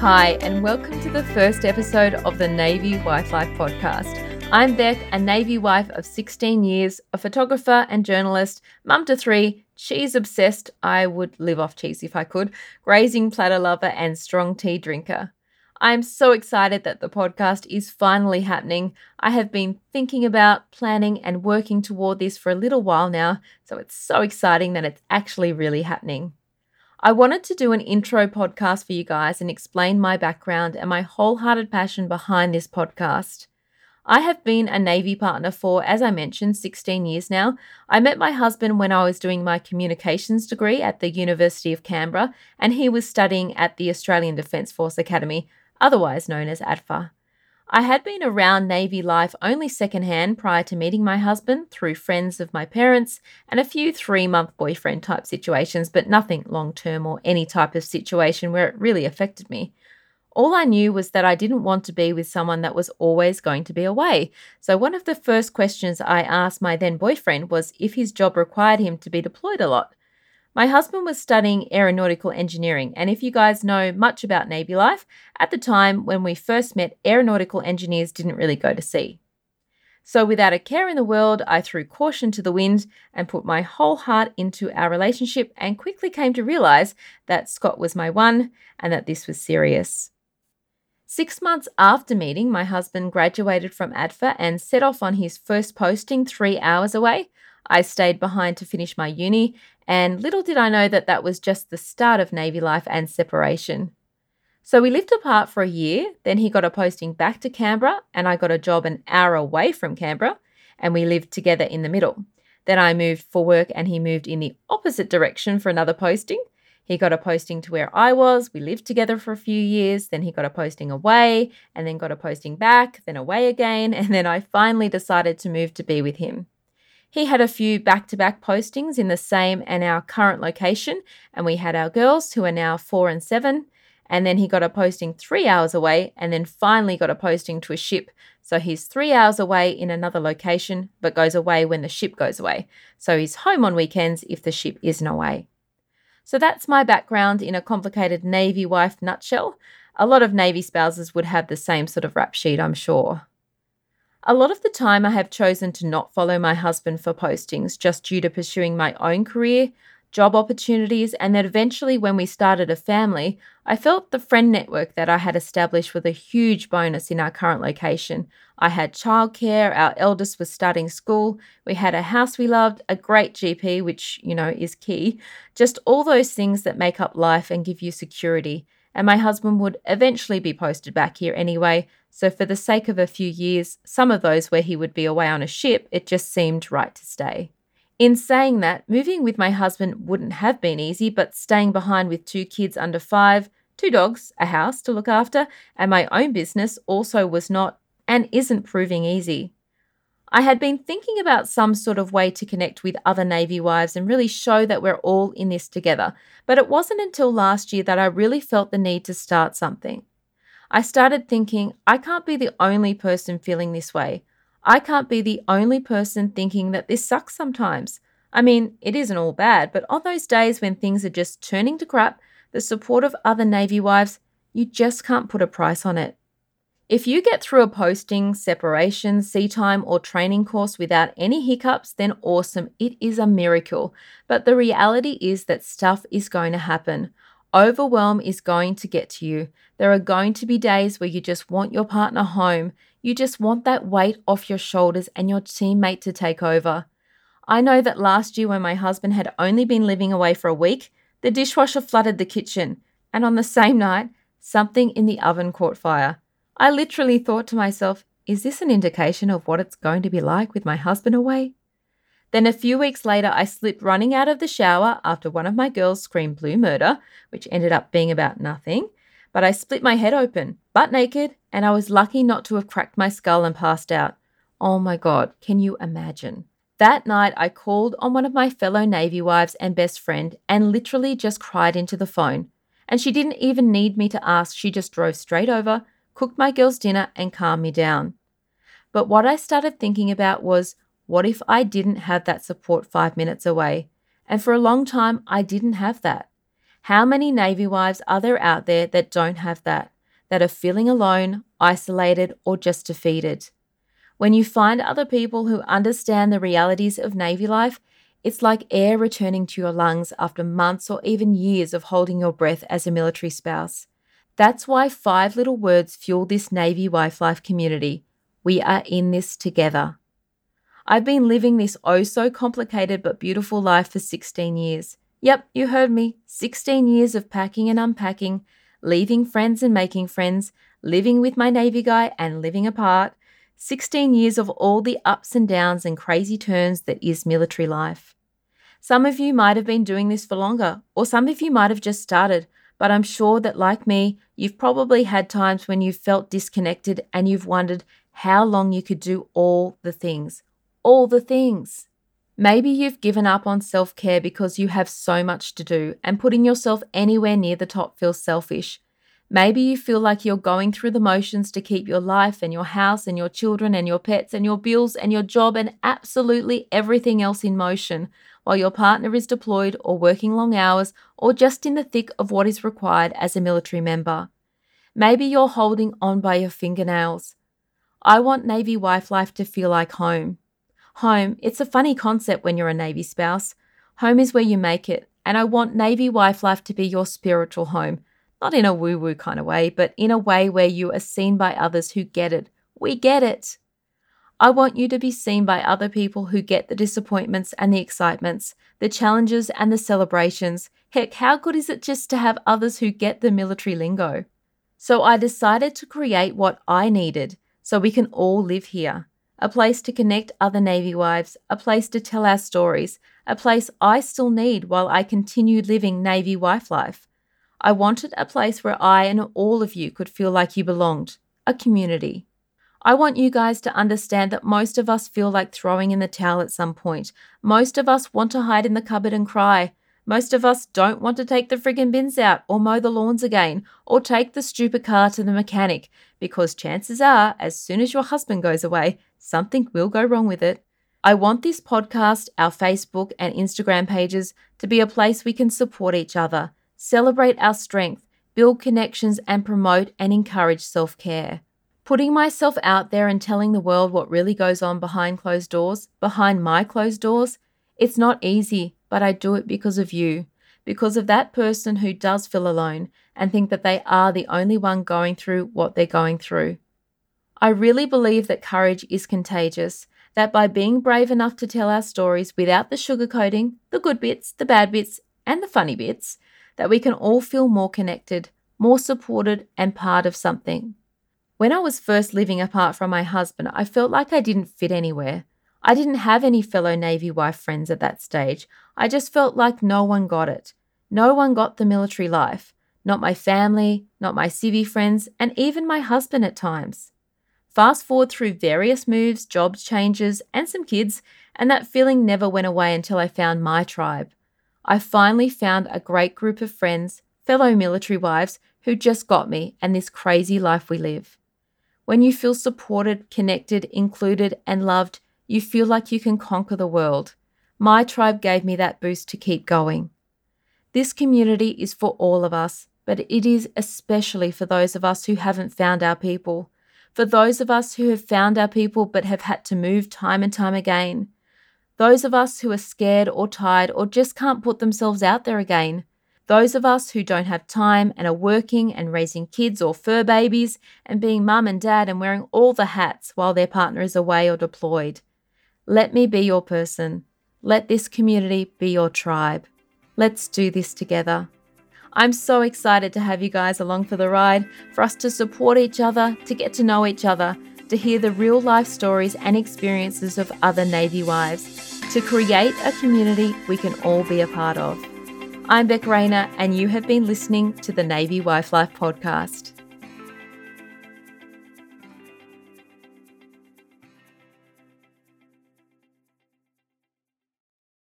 Hi, and welcome to the first episode of the Navy Wife Life podcast. I'm Beck, a Navy wife of 16 years, a photographer and journalist, mum to three, cheese obsessed, I would live off cheese if I could, grazing platter lover, and strong tea drinker. I am so excited that the podcast is finally happening. I have been thinking about, planning, and working toward this for a little while now, so it's so exciting that it's actually really happening. I wanted to do an intro podcast for you guys and explain my background and my wholehearted passion behind this podcast. I have been a Navy partner for, as I mentioned, 16 years now. I met my husband when I was doing my communications degree at the University of Canberra, and he was studying at the Australian Defence Force Academy, otherwise known as ADFA. I had been around Navy life only secondhand prior to meeting my husband through friends of my parents and a few three month boyfriend type situations, but nothing long term or any type of situation where it really affected me. All I knew was that I didn't want to be with someone that was always going to be away. So, one of the first questions I asked my then boyfriend was if his job required him to be deployed a lot. My husband was studying aeronautical engineering, and if you guys know much about Navy life, at the time when we first met, aeronautical engineers didn't really go to sea. So, without a care in the world, I threw caution to the wind and put my whole heart into our relationship and quickly came to realize that Scott was my one and that this was serious. Six months after meeting, my husband graduated from ADFA and set off on his first posting three hours away. I stayed behind to finish my uni and little did I know that that was just the start of Navy life and separation. So we lived apart for a year, then he got a posting back to Canberra, and I got a job an hour away from Canberra, and we lived together in the middle. Then I moved for work and he moved in the opposite direction for another posting. He got a posting to where I was. We lived together for a few years. Then he got a posting away and then got a posting back, then away again. And then I finally decided to move to be with him. He had a few back to back postings in the same and our current location, and we had our girls who are now four and seven. And then he got a posting three hours away, and then finally got a posting to a ship. So he's three hours away in another location, but goes away when the ship goes away. So he's home on weekends if the ship isn't away. So that's my background in a complicated Navy wife nutshell. A lot of Navy spouses would have the same sort of rap sheet, I'm sure. A lot of the time, I have chosen to not follow my husband for postings just due to pursuing my own career, job opportunities, and that eventually, when we started a family, I felt the friend network that I had established was a huge bonus in our current location. I had childcare, our eldest was starting school, we had a house we loved, a great GP, which, you know, is key, just all those things that make up life and give you security and my husband would eventually be posted back here anyway. So, for the sake of a few years, some of those where he would be away on a ship, it just seemed right to stay. In saying that, moving with my husband wouldn't have been easy, but staying behind with two kids under five, two dogs, a house to look after, and my own business also was not and isn't proving easy. I had been thinking about some sort of way to connect with other Navy wives and really show that we're all in this together, but it wasn't until last year that I really felt the need to start something. I started thinking, I can't be the only person feeling this way. I can't be the only person thinking that this sucks sometimes. I mean, it isn't all bad, but on those days when things are just turning to crap, the support of other Navy wives, you just can't put a price on it. If you get through a posting, separation, sea time, or training course without any hiccups, then awesome. It is a miracle. But the reality is that stuff is going to happen. Overwhelm is going to get to you. There are going to be days where you just want your partner home. You just want that weight off your shoulders and your teammate to take over. I know that last year, when my husband had only been living away for a week, the dishwasher flooded the kitchen. And on the same night, something in the oven caught fire. I literally thought to myself, is this an indication of what it's going to be like with my husband away? Then a few weeks later, I slipped running out of the shower after one of my girls screamed blue murder, which ended up being about nothing. But I split my head open, butt naked, and I was lucky not to have cracked my skull and passed out. Oh my God, can you imagine? That night, I called on one of my fellow Navy wives and best friend and literally just cried into the phone. And she didn't even need me to ask, she just drove straight over, cooked my girls dinner, and calmed me down. But what I started thinking about was what if I didn't have that support five minutes away? And for a long time, I didn't have that. How many Navy wives are there out there that don't have that, that are feeling alone, isolated, or just defeated? When you find other people who understand the realities of Navy life, it's like air returning to your lungs after months or even years of holding your breath as a military spouse. That's why five little words fuel this Navy Wife Life community. We are in this together. I've been living this oh so complicated but beautiful life for 16 years. Yep, you heard me. 16 years of packing and unpacking, leaving friends and making friends, living with my Navy guy and living apart. 16 years of all the ups and downs and crazy turns that is military life. Some of you might have been doing this for longer, or some of you might have just started, but I'm sure that, like me, you've probably had times when you've felt disconnected and you've wondered how long you could do all the things. All the things. Maybe you've given up on self care because you have so much to do, and putting yourself anywhere near the top feels selfish. Maybe you feel like you're going through the motions to keep your life and your house and your children and your pets and your bills and your job and absolutely everything else in motion while your partner is deployed or working long hours or just in the thick of what is required as a military member. Maybe you're holding on by your fingernails. I want Navy wife life to feel like home. Home, it's a funny concept when you're a Navy spouse. Home is where you make it, and I want Navy wife life to be your spiritual home. Not in a woo woo kind of way, but in a way where you are seen by others who get it. We get it. I want you to be seen by other people who get the disappointments and the excitements, the challenges and the celebrations. Heck, how good is it just to have others who get the military lingo? So I decided to create what I needed so we can all live here a place to connect other Navy wives, a place to tell our stories, a place I still need while I continue living Navy wife life. I wanted a place where I and all of you could feel like you belonged, a community. I want you guys to understand that most of us feel like throwing in the towel at some point. Most of us want to hide in the cupboard and cry. Most of us don't want to take the friggin' bins out or mow the lawns again or take the stupid car to the mechanic because chances are, as soon as your husband goes away, something will go wrong with it. I want this podcast, our Facebook and Instagram pages to be a place we can support each other, celebrate our strength, build connections, and promote and encourage self care. Putting myself out there and telling the world what really goes on behind closed doors, behind my closed doors, it's not easy, but I do it because of you, because of that person who does feel alone and think that they are the only one going through what they're going through. I really believe that courage is contagious, that by being brave enough to tell our stories without the sugarcoating, the good bits, the bad bits, and the funny bits, that we can all feel more connected, more supported, and part of something. When I was first living apart from my husband, I felt like I didn't fit anywhere. I didn't have any fellow Navy wife friends at that stage. I just felt like no one got it. No one got the military life. Not my family, not my civvy friends, and even my husband at times. Fast forward through various moves, jobs changes, and some kids, and that feeling never went away until I found my tribe. I finally found a great group of friends, fellow military wives, who just got me and this crazy life we live. When you feel supported, connected, included, and loved, you feel like you can conquer the world. My tribe gave me that boost to keep going. This community is for all of us, but it is especially for those of us who haven't found our people for those of us who have found our people but have had to move time and time again, those of us who are scared or tired or just can't put themselves out there again, those of us who don't have time and are working and raising kids or fur babies and being mum and dad and wearing all the hats while their partner is away or deployed. Let me be your person. Let this community be your tribe. Let's do this together. I'm so excited to have you guys along for the ride, for us to support each other, to get to know each other, to hear the real life stories and experiences of other Navy wives, to create a community we can all be a part of. I'm Beck Rayner, and you have been listening to the Navy Wife Life podcast.